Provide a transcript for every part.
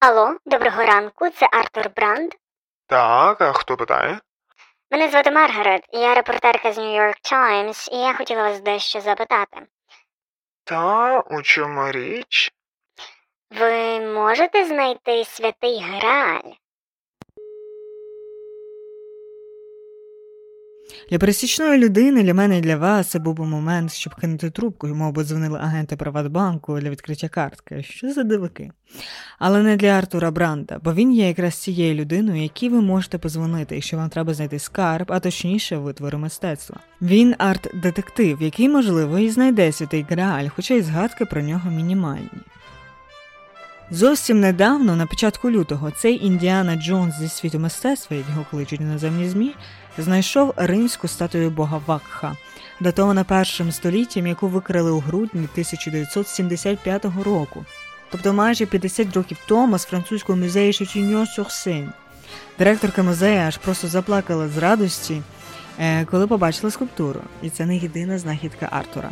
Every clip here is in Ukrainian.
Алло, доброго ранку, це Артур Бранд. Так, а хто питає? Мене звати Маргарет, я репортерка з New York Times, і я хотіла вас дещо запитати. Та у чому річ? Ви можете знайти святий Грааль? Для пересічної людини, для мене і для вас це був би момент, щоб кинути трубку, йому би дзвонили агенти Приватбанку для відкриття картки. Що за дивики? Але не для Артура Бранда, бо він є якраз цією людиною, якій ви можете позвонити, якщо вам треба знайти скарб, а точніше витвори мистецтва. Він арт-детектив, який, можливо, і знайде святий Грааль, хоча й згадки про нього мінімальні. Зовсім недавно, на початку лютого, цей Індіана Джонс зі світу мистецтва, як його кличуть іноземні ЗМІ, знайшов римську статую бога Вакха, датована першим століттям, яку викрили у грудні 1975 року, тобто майже 50 років тому з французького музею шочіньо сюрсень Директорка музею аж просто заплакала з радості, е, коли побачила скульптуру, і це не єдина знахідка Артура.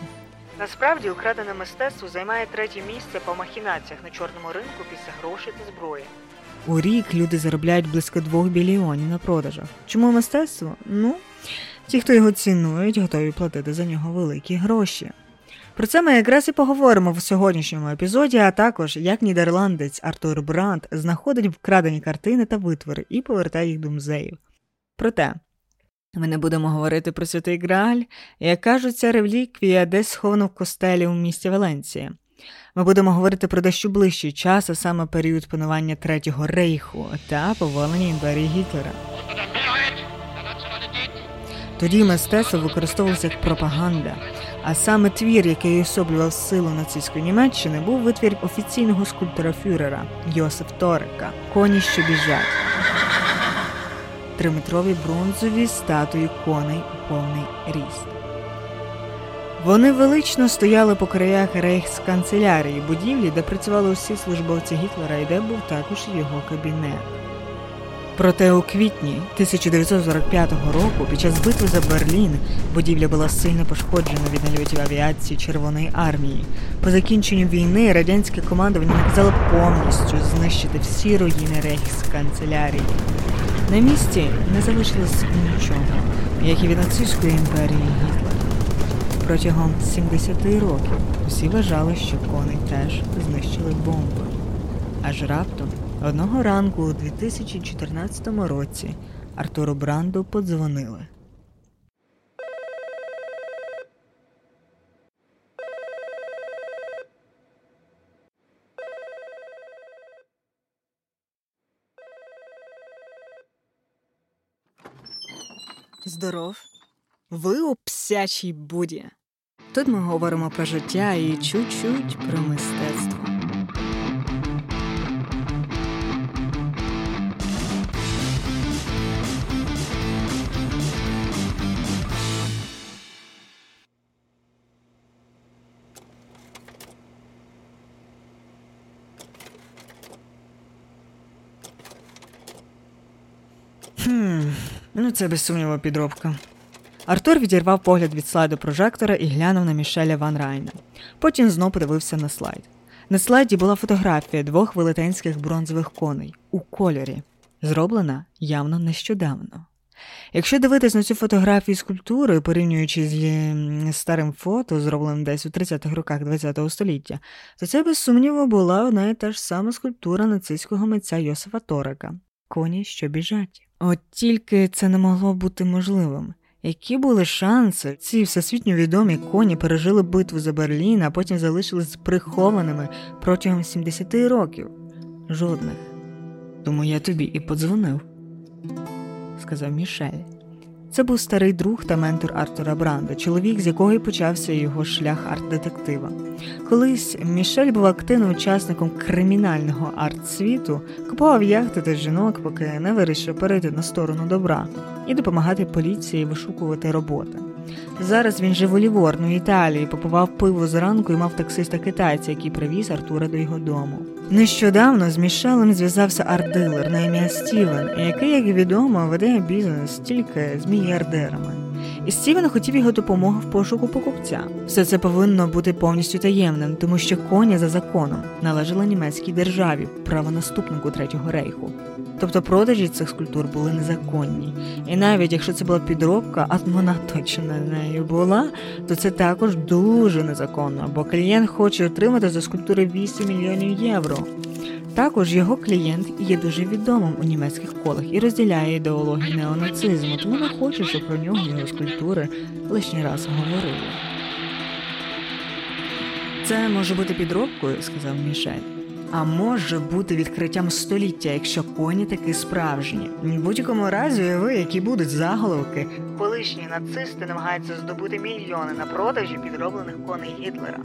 Насправді украдене мистецтво займає третє місце по махінаціях на чорному ринку після грошей та зброї. У рік люди заробляють близько 2 біліонів на продажах. Чому мистецтво? Ну, ті, хто його цінують, готові платити за нього великі гроші. Про це ми якраз і поговоримо в сьогоднішньому епізоді, а також як нідерландець Артур Бранд знаходить вкрадені картини та витвори і повертає їх до музеїв. Проте ми не будемо говорити про святий Грааль, як кажуть, ця реліквія десь схована в костелі у місті Валенція. Ми будемо говорити про дещо ближчий час, а саме період панування Третього рейху та повалення імперії Гітлера. Тоді мистецтво використовувалося як пропаганда, а саме твір, який особлював силу нацистської Німеччини, був витвір офіційного скульптора Фюрера Йосиф Торика Коні, що біжать. Триметрові бронзові статуї коней у повний ріст. Вони велично стояли по краях рейхсканцелярії, будівлі, де працювали усі службовці Гітлера і де був також його кабінет. Проте у квітні 1945 року, під час битви за Берлін, будівля була сильно пошкоджена від нальотів авіації Червоної армії. По закінченню війни радянське командування наказало повністю знищити всі руїни рейхсканцелярії. На місці не залишилось нічого, як і від нацистської імперії Гітлера. Протягом 70 років усі вважали, що коней теж знищили бомби. Аж раптом, одного ранку у 2014 році, Артуру Бранду подзвонили. Здоров. Ви у псячій буді. Тут ми говоримо про життя і чуть-чуть про мистецтво. Хм, ну це без сумніву підробка. Артур відірвав погляд від слайду прожектора і глянув на Мішеля Ван Райна. Потім знов подивився на слайд. На слайді була фотографія двох велетенських бронзових коней у кольорі, зроблена явно нещодавно. Якщо дивитись на цю фотографію скульптури, порівнюючи з старим фото, зробленим десь у 30-х роках ХХ століття, то це без сумніву була одна і та ж сама скульптура нацистського митця Йосифа Торика коні, що біжать. От тільки це не могло бути можливим. Які були шанси? Ці всесвітньо відомі коні пережили битву за Берлін, а потім залишились прихованими протягом 70 років? Жодних. Тому я тобі і подзвонив, сказав Мішель. Це був старий друг та ментор Артура Бранда, чоловік, з якого й почався його шлях арт-детектива. Колись Мішель був активним учасником кримінального арт-світу, купував яхти та жінок, поки не вирішив перейти на сторону добра і допомагати поліції вишукувати роботи. Зараз він жив у Ліворну, Італії, попивав пиво зранку і мав таксиста китайця, який привіз Артура до його дому. Нещодавно з Мішелем зв'язався арт-дилер на ім'я Стівен, який, як відомо, веде бізнес тільки з мільярдерами. і Стівен хотів його допомоги в пошуку покупця. Все це повинно бути повністю таємним, тому що коні за законом належали німецькій державі, правонаступнику Третього рейху. Тобто продажі цих скульптур були незаконні. І навіть якщо це була підробка, а вона точно нею була, то це також дуже незаконно, бо клієнт хоче отримати за скульптури 8 мільйонів євро. Також його клієнт є дуже відомим у німецьких колах і розділяє ідеологію неонацизму, тому не хоче, щоб про нього його скульптури лишній раз говорили. Це може бути підробкою, сказав Мішель. А може бути відкриттям століття, якщо коні таки справжні. В будь-якому разі уяви, які будуть заголовки. Колишні нацисти намагаються здобути мільйони на продажі підроблених коней Гітлера.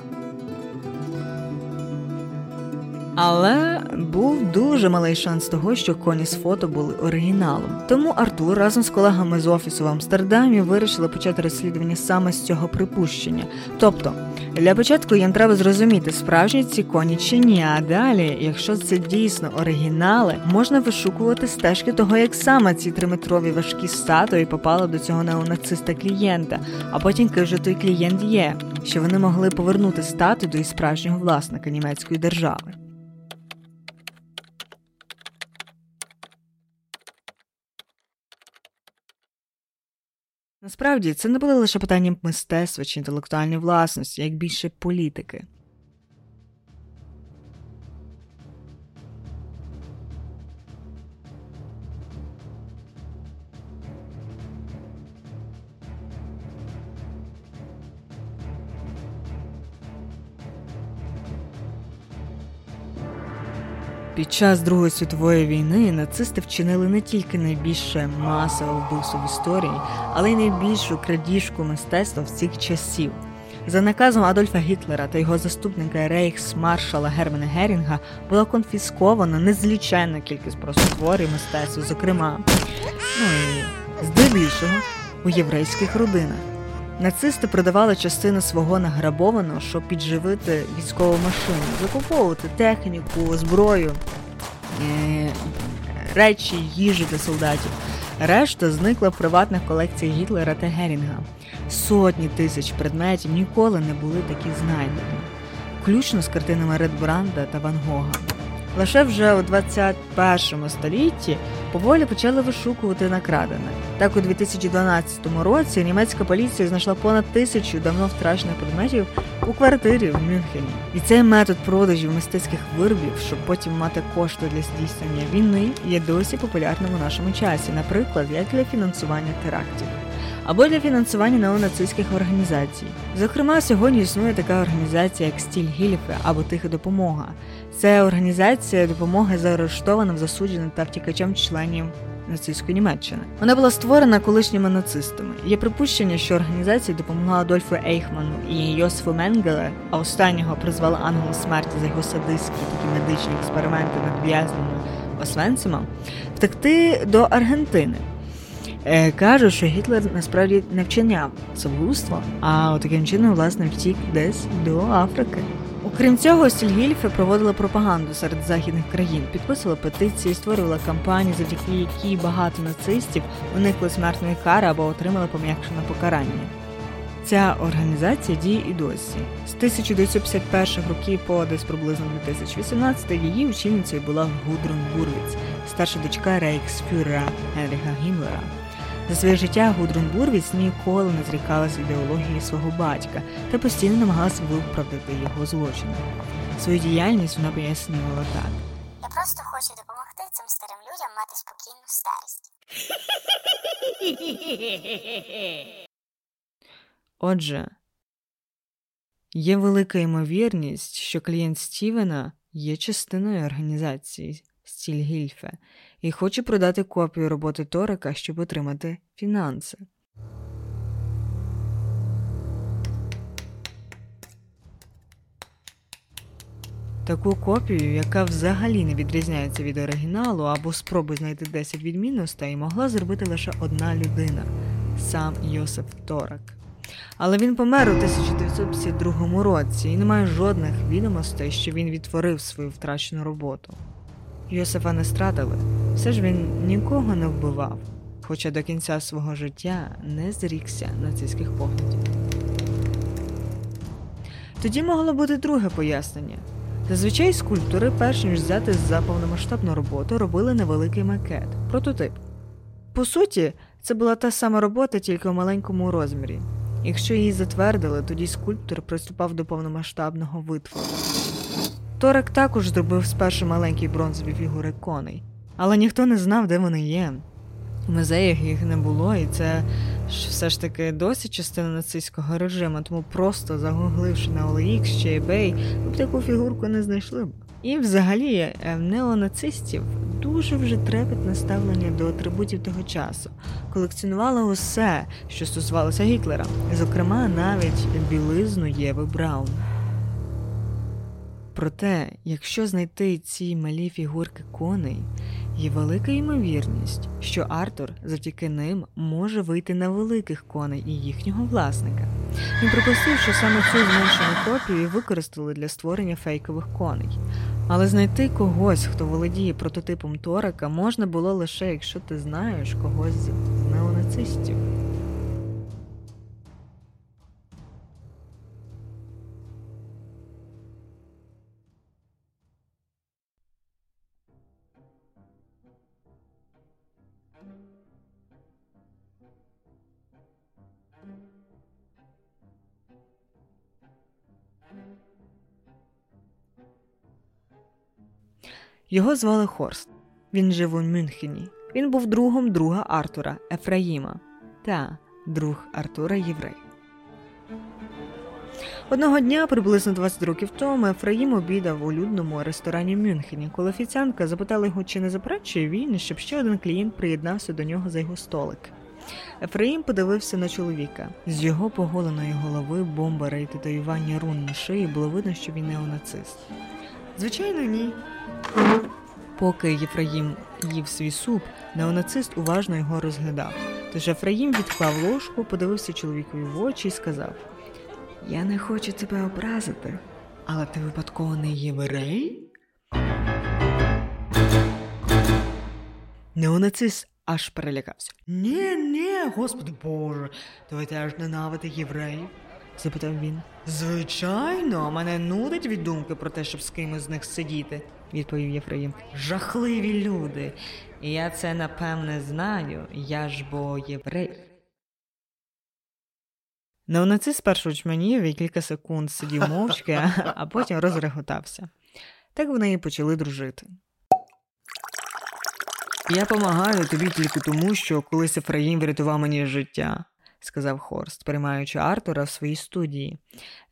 Але був дуже малий шанс того, що коні з фото були оригіналом. Тому Артур разом з колегами з офісу в Амстердамі вирішили почати розслідування саме з цього припущення. Тобто, для початку їм треба зрозуміти, справжні ці коні чи ні. А далі, якщо це дійсно оригінали, можна вишукувати стежки того, як саме ці триметрові важкі статуї попали до цього неонациста клієнта, а потім ким же той клієнт є, що вони могли повернути статую до її справжнього власника німецької держави. Насправді це не було лише питанням мистецтва чи інтелектуальної власності, як більше політики. Під час Другої світової війни нацисти вчинили не тільки найбільше масове вбивство в історії, але й найбільшу крадіжку мистецтва всіх часів. За наказом Адольфа Гітлера та його заступника рейхсмаршала Германа Герінга була конфіскована незліченна кількість просто творів мистецтва, зокрема, ну і здебільшого у єврейських родинах. Нацисти продавали частину свого награбованого, щоб підживити військову машину, закуповувати техніку, зброю, е, речі, їжу для солдатів. Решта зникла в приватних колекціях Гітлера та Герінга. Сотні тисяч предметів ніколи не були такі знайдені, включно з картинами Редбранда та Ван Гога. Лише вже у 21 столітті поволі почали вишукувати накрадене. Так, у 2012 році німецька поліція знайшла понад тисячу давно втрачених предметів у квартирі в Мюнхені. І цей метод продажів мистецьких виробів, щоб потім мати кошти для здійснення війни, є досі популярним у нашому часі, наприклад, як для фінансування терактів. Або для фінансування неонацистських організацій. Зокрема, сьогодні існує така організація, як Стіль Гіліфе або Тиха допомога. Це організація допомоги заарештованим, засудженим та втікачам членів нацистської Німеччини. Вона була створена колишніми нацистами. Є припущення, що організація допомогла Адольфу Ейхману і Йосифу Менгеле, а останнього призвала ангел смерті за його садистські такі медичні експерименти над в'язнями Освенцима, втекти до Аргентини. Е, Кажуть, що Гітлер насправді не вчиняв самогубство, а таким чином власне втік десь до Африки. Окрім цього, Стільгільфе проводила пропаганду серед західних країн, підписувала петиції, створювала кампанії, завдяки якій багато нацистів уникли смертної кари або отримали пом'якшене покарання. Ця організація діє і досі. З 1951 років по десь приблизно 2018 її очільницею була Гудрун Бурвіц, старша дочка Рейхсфюрера Генріха Гімлера. За своє життя Гудрун Бурвіц ніколи не зрікалась ідеології свого батька та постійно намагалася виправдати його злочини. Свою діяльність вона пояснювала так. Я просто хочу допомогти цим старим людям мати спокійну старість. Отже, є велика ймовірність, що клієнт Стівена є частиною організації Стільгільфе і хоче продати копію роботи Торика, щоб отримати фінанси. Таку копію, яка взагалі не відрізняється від оригіналу або спроби знайти 10 відмінностей, могла зробити лише одна людина сам Йосиф Торак. Але він помер у 1952 році і немає жодних відомостей, що він відтворив свою втрачену роботу. Йосифа не стратили, все ж він нікого не вбивав. хоча до кінця свого життя не зрікся нацистських поглядів. Тоді могло бути друге пояснення. Зазвичай скульптори, перш ніж взяти за повномасштабну роботу, робили невеликий макет, прототип. По суті, це була та сама робота, тільки у маленькому розмірі. Якщо її затвердили, тоді скульптор приступав до повномасштабного витвору. Торек також зробив спершу маленькі бронзові фігури коней, але ніхто не знав, де вони є. У музеях їх не було, і це все ж таки досі частина нацистського режиму, тому просто загугливши на OLX чи eBay, ви б таку фігурку не знайшли б. І взагалі е, неонацистів дуже вже трепетне ставлення до атрибутів того часу. Колекціонували усе, що стосувалося Гітлера, зокрема навіть білизну Єви Браун. Проте, якщо знайти ці малі фігурки коней, є велика ймовірність, що Артур завдяки ним може вийти на великих коней і їхнього власника. Він припустив, що саме цю зменшену копію використали для створення фейкових коней. Але знайти когось, хто володіє прототипом Торика, можна було лише якщо ти знаєш когось з неонацистів. Його звали Хорст. Він жив у Мюнхені. Він був другом друга Артура Ефраїма та друг Артура Єврей. Одного дня, приблизно 20 років тому, Ефраїм обідав у людному ресторані в Мюнхені, коли офіціантка запитала його, чи не заперечує він, щоб ще один клієнт приєднався до нього за його столик. Ефраїм подивився на чоловіка. З його поголеної голови, бомбара і татуювання рун на шиї було видно, що він неонацист. Звичайно, ні. Поки Єфраїм їв свій суп, неонацист уважно його розглядав. Тож Ефраїм відклав ложку, подивився чоловікові в очі і сказав: Я не хочу тебе образити, але ти випадково не єврей? Неонацист аж перелякався. Ні, ні, господи Боже, то ви теж ненавидите євреїв? Запитав він. Звичайно, мене нудить від думки про те, щоб з кимось з них сидіти, відповів Єфраїм. Жахливі люди. Я це напевне знаю, я ж бо єврей. Неонацист спершу чманів і кілька секунд сидів мовчки, а потім розреготався. Так вони і почали дружити. Я помагаю тобі тільки тому, що колись Ефраїм врятував мені життя, сказав Хорст, приймаючи Артура в своїй студії,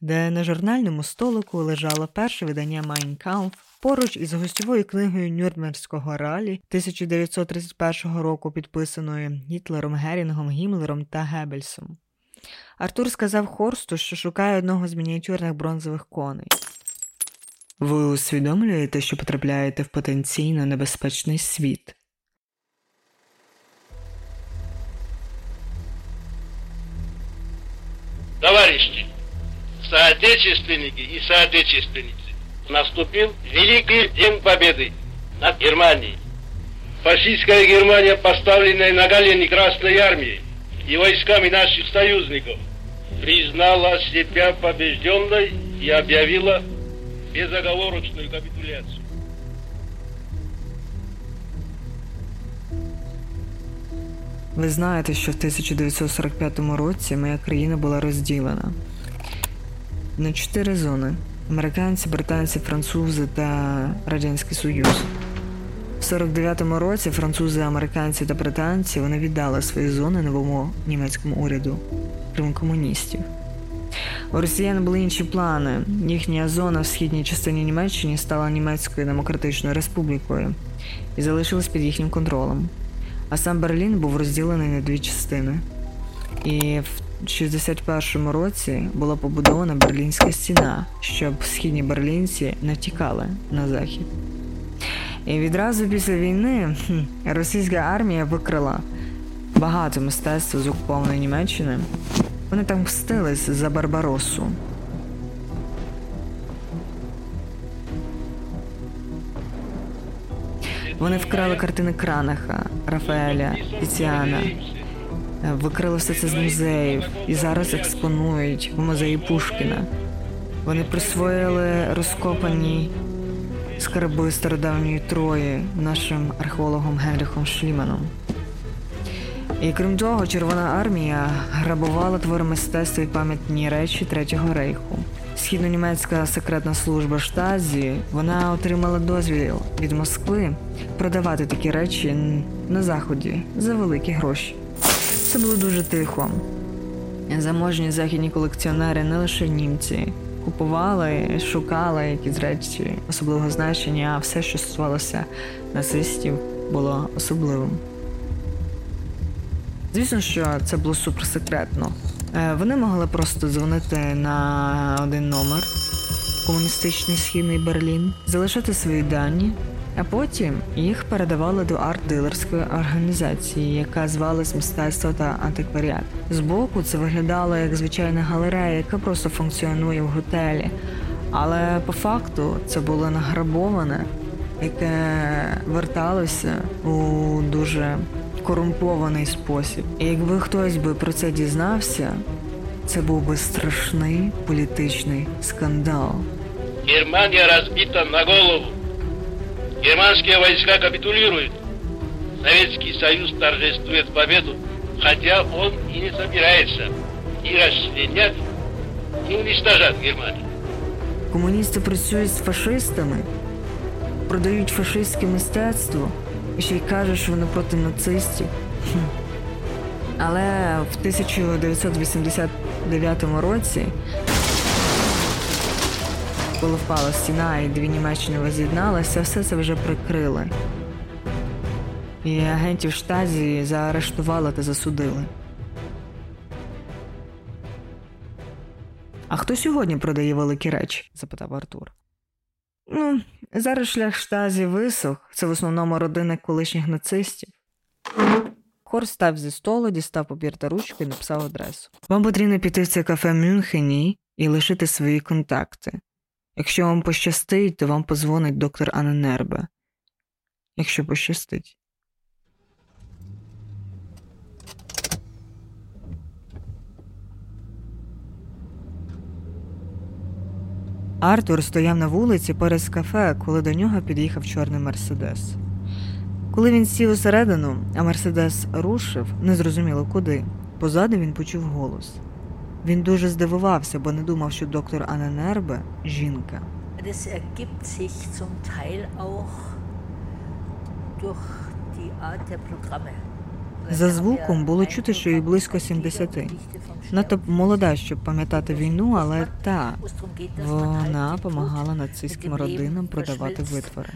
де на журнальному столику лежало перше видання Майн Камф поруч із гостьовою книгою Нюрнберзького ралі 1931 року, підписаною Гітлером, Герінгом, Гімлером та Геббельсом. Артур сказав Хорсту, що шукає одного з мініатюрних бронзових коней. Ви усвідомлюєте, що потрапляєте в потенційно небезпечний світ. Товарищи, соотечественники и соотечественницы, наступил Великий День Победы над Германией. Фашистская Германия, поставленная на колени Красной Армией и войсками наших союзников, признала себя побежденной и объявила безоговорочную капитуляцию. Ви знаєте, що в 1945 році моя країна була розділена на чотири зони: американці, британці, французи та Радянський Союз. В 49-му році французи, американці та британці вони віддали свої зони новому німецькому уряду, крім комуністів. У росіян були інші плани. Їхня зона в східній частині Німеччини стала Німецькою Демократичною Республікою і залишилась під їхнім контролем. А сам Берлін був розділений на дві частини. І в 61-му році була побудована Берлінська стіна, щоб східні берлінці не втікали на захід. І відразу після війни російська армія викрила багато мистецтва з окупованої Німеччини. Вони там мстились за Барбаросу. Вони вкрали картини Кранаха, Рафаеля, Тіціана, викрили все це з музеїв і зараз експонують в музеї Пушкіна. Вони присвоїли розкопані скарби стародавньої Трої нашим археологом Генріхом Шліманом. І крім того, Червона армія грабувала твори мистецтва і пам'ятні речі Третього рейху. Східно-німецька секретна служба Штазі вона отримала дозвіл від Москви продавати такі речі на заході за великі гроші. Це було дуже тихо. Заможні західні колекціонери, не лише німці, купували, шукали якісь речі особливого значення, а все, що стосувалося нацистів, було особливим. Звісно, що це було суперсекретно. Е, Вони могли просто дзвонити на один номер комуністичний східний Берлін, залишати свої дані, а потім їх передавали до арт-дилерської організації, яка звалась мистецтво та антикваріат. Збоку це виглядало як звичайна галерея, яка просто функціонує в готелі. Але по факту це було награбоване, яке верталося у дуже корумпований спосіб. І якби хтось би про це дізнався, це був би страшний політичний скандал. Германия разбита на голову. Германские войска капитулируют. Советский Союз торжествует победу, хотя он и не собирается и расчленять, и уничтожать Германию. Комуністи працюють з фашистами, продають фашистське мистецтво і ще й кажуть, що вони проти нацистів. Але в 1989 році, коли впала стіна і дві Німеччини воз'єдналися, все це вже прикрили. І агентів штазі заарештували та засудили. А хто сьогодні продає великі речі? запитав Артур. Ну, зараз шлях штазі висох. Це в основному родини колишніх нацистів. Хор став зі столу, дістав папір та ручку і написав адресу. Вам потрібно піти в це кафе Мюнхені і лишити свої контакти. Якщо вам пощастить, то вам позвонить доктор Анненербе. Якщо пощастить. Артур стояв на вулиці перед кафе, коли до нього під'їхав чорний мерседес. Коли він сів усередину, а мерседес рушив, незрозуміло куди, позаду він почув голос. Він дуже здивувався, бо не думав, що доктор Анненербе – жінка. Das ergibt sich zum Teil auch durch die Art der Programme. За звуком було чути, що їй близько 70. Надто молода, щоб пам'ятати війну, але та вона допомагала нацистським родинам продавати витвори.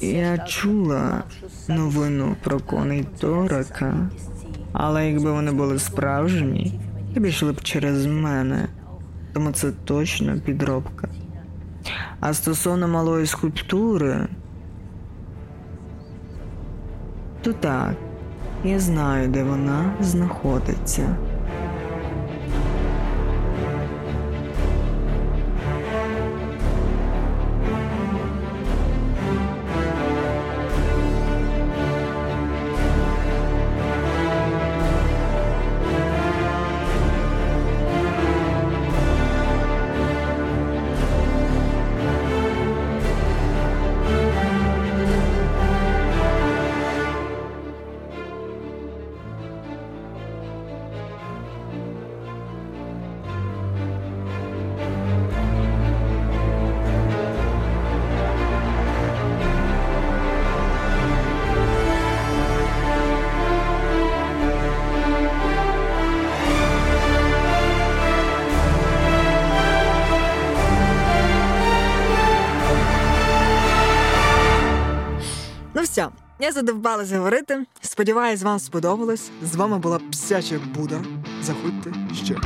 Я чула новину про коней Торика, але якби вони були справжні, то пішли б через мене, тому це точно підробка. А стосовно малої скульптури, то так, я знаю, де вона знаходиться. Я задовбалася говорити. Сподіваюсь, вам сподобалось. З вами була псяча Буда. Заходьте ще.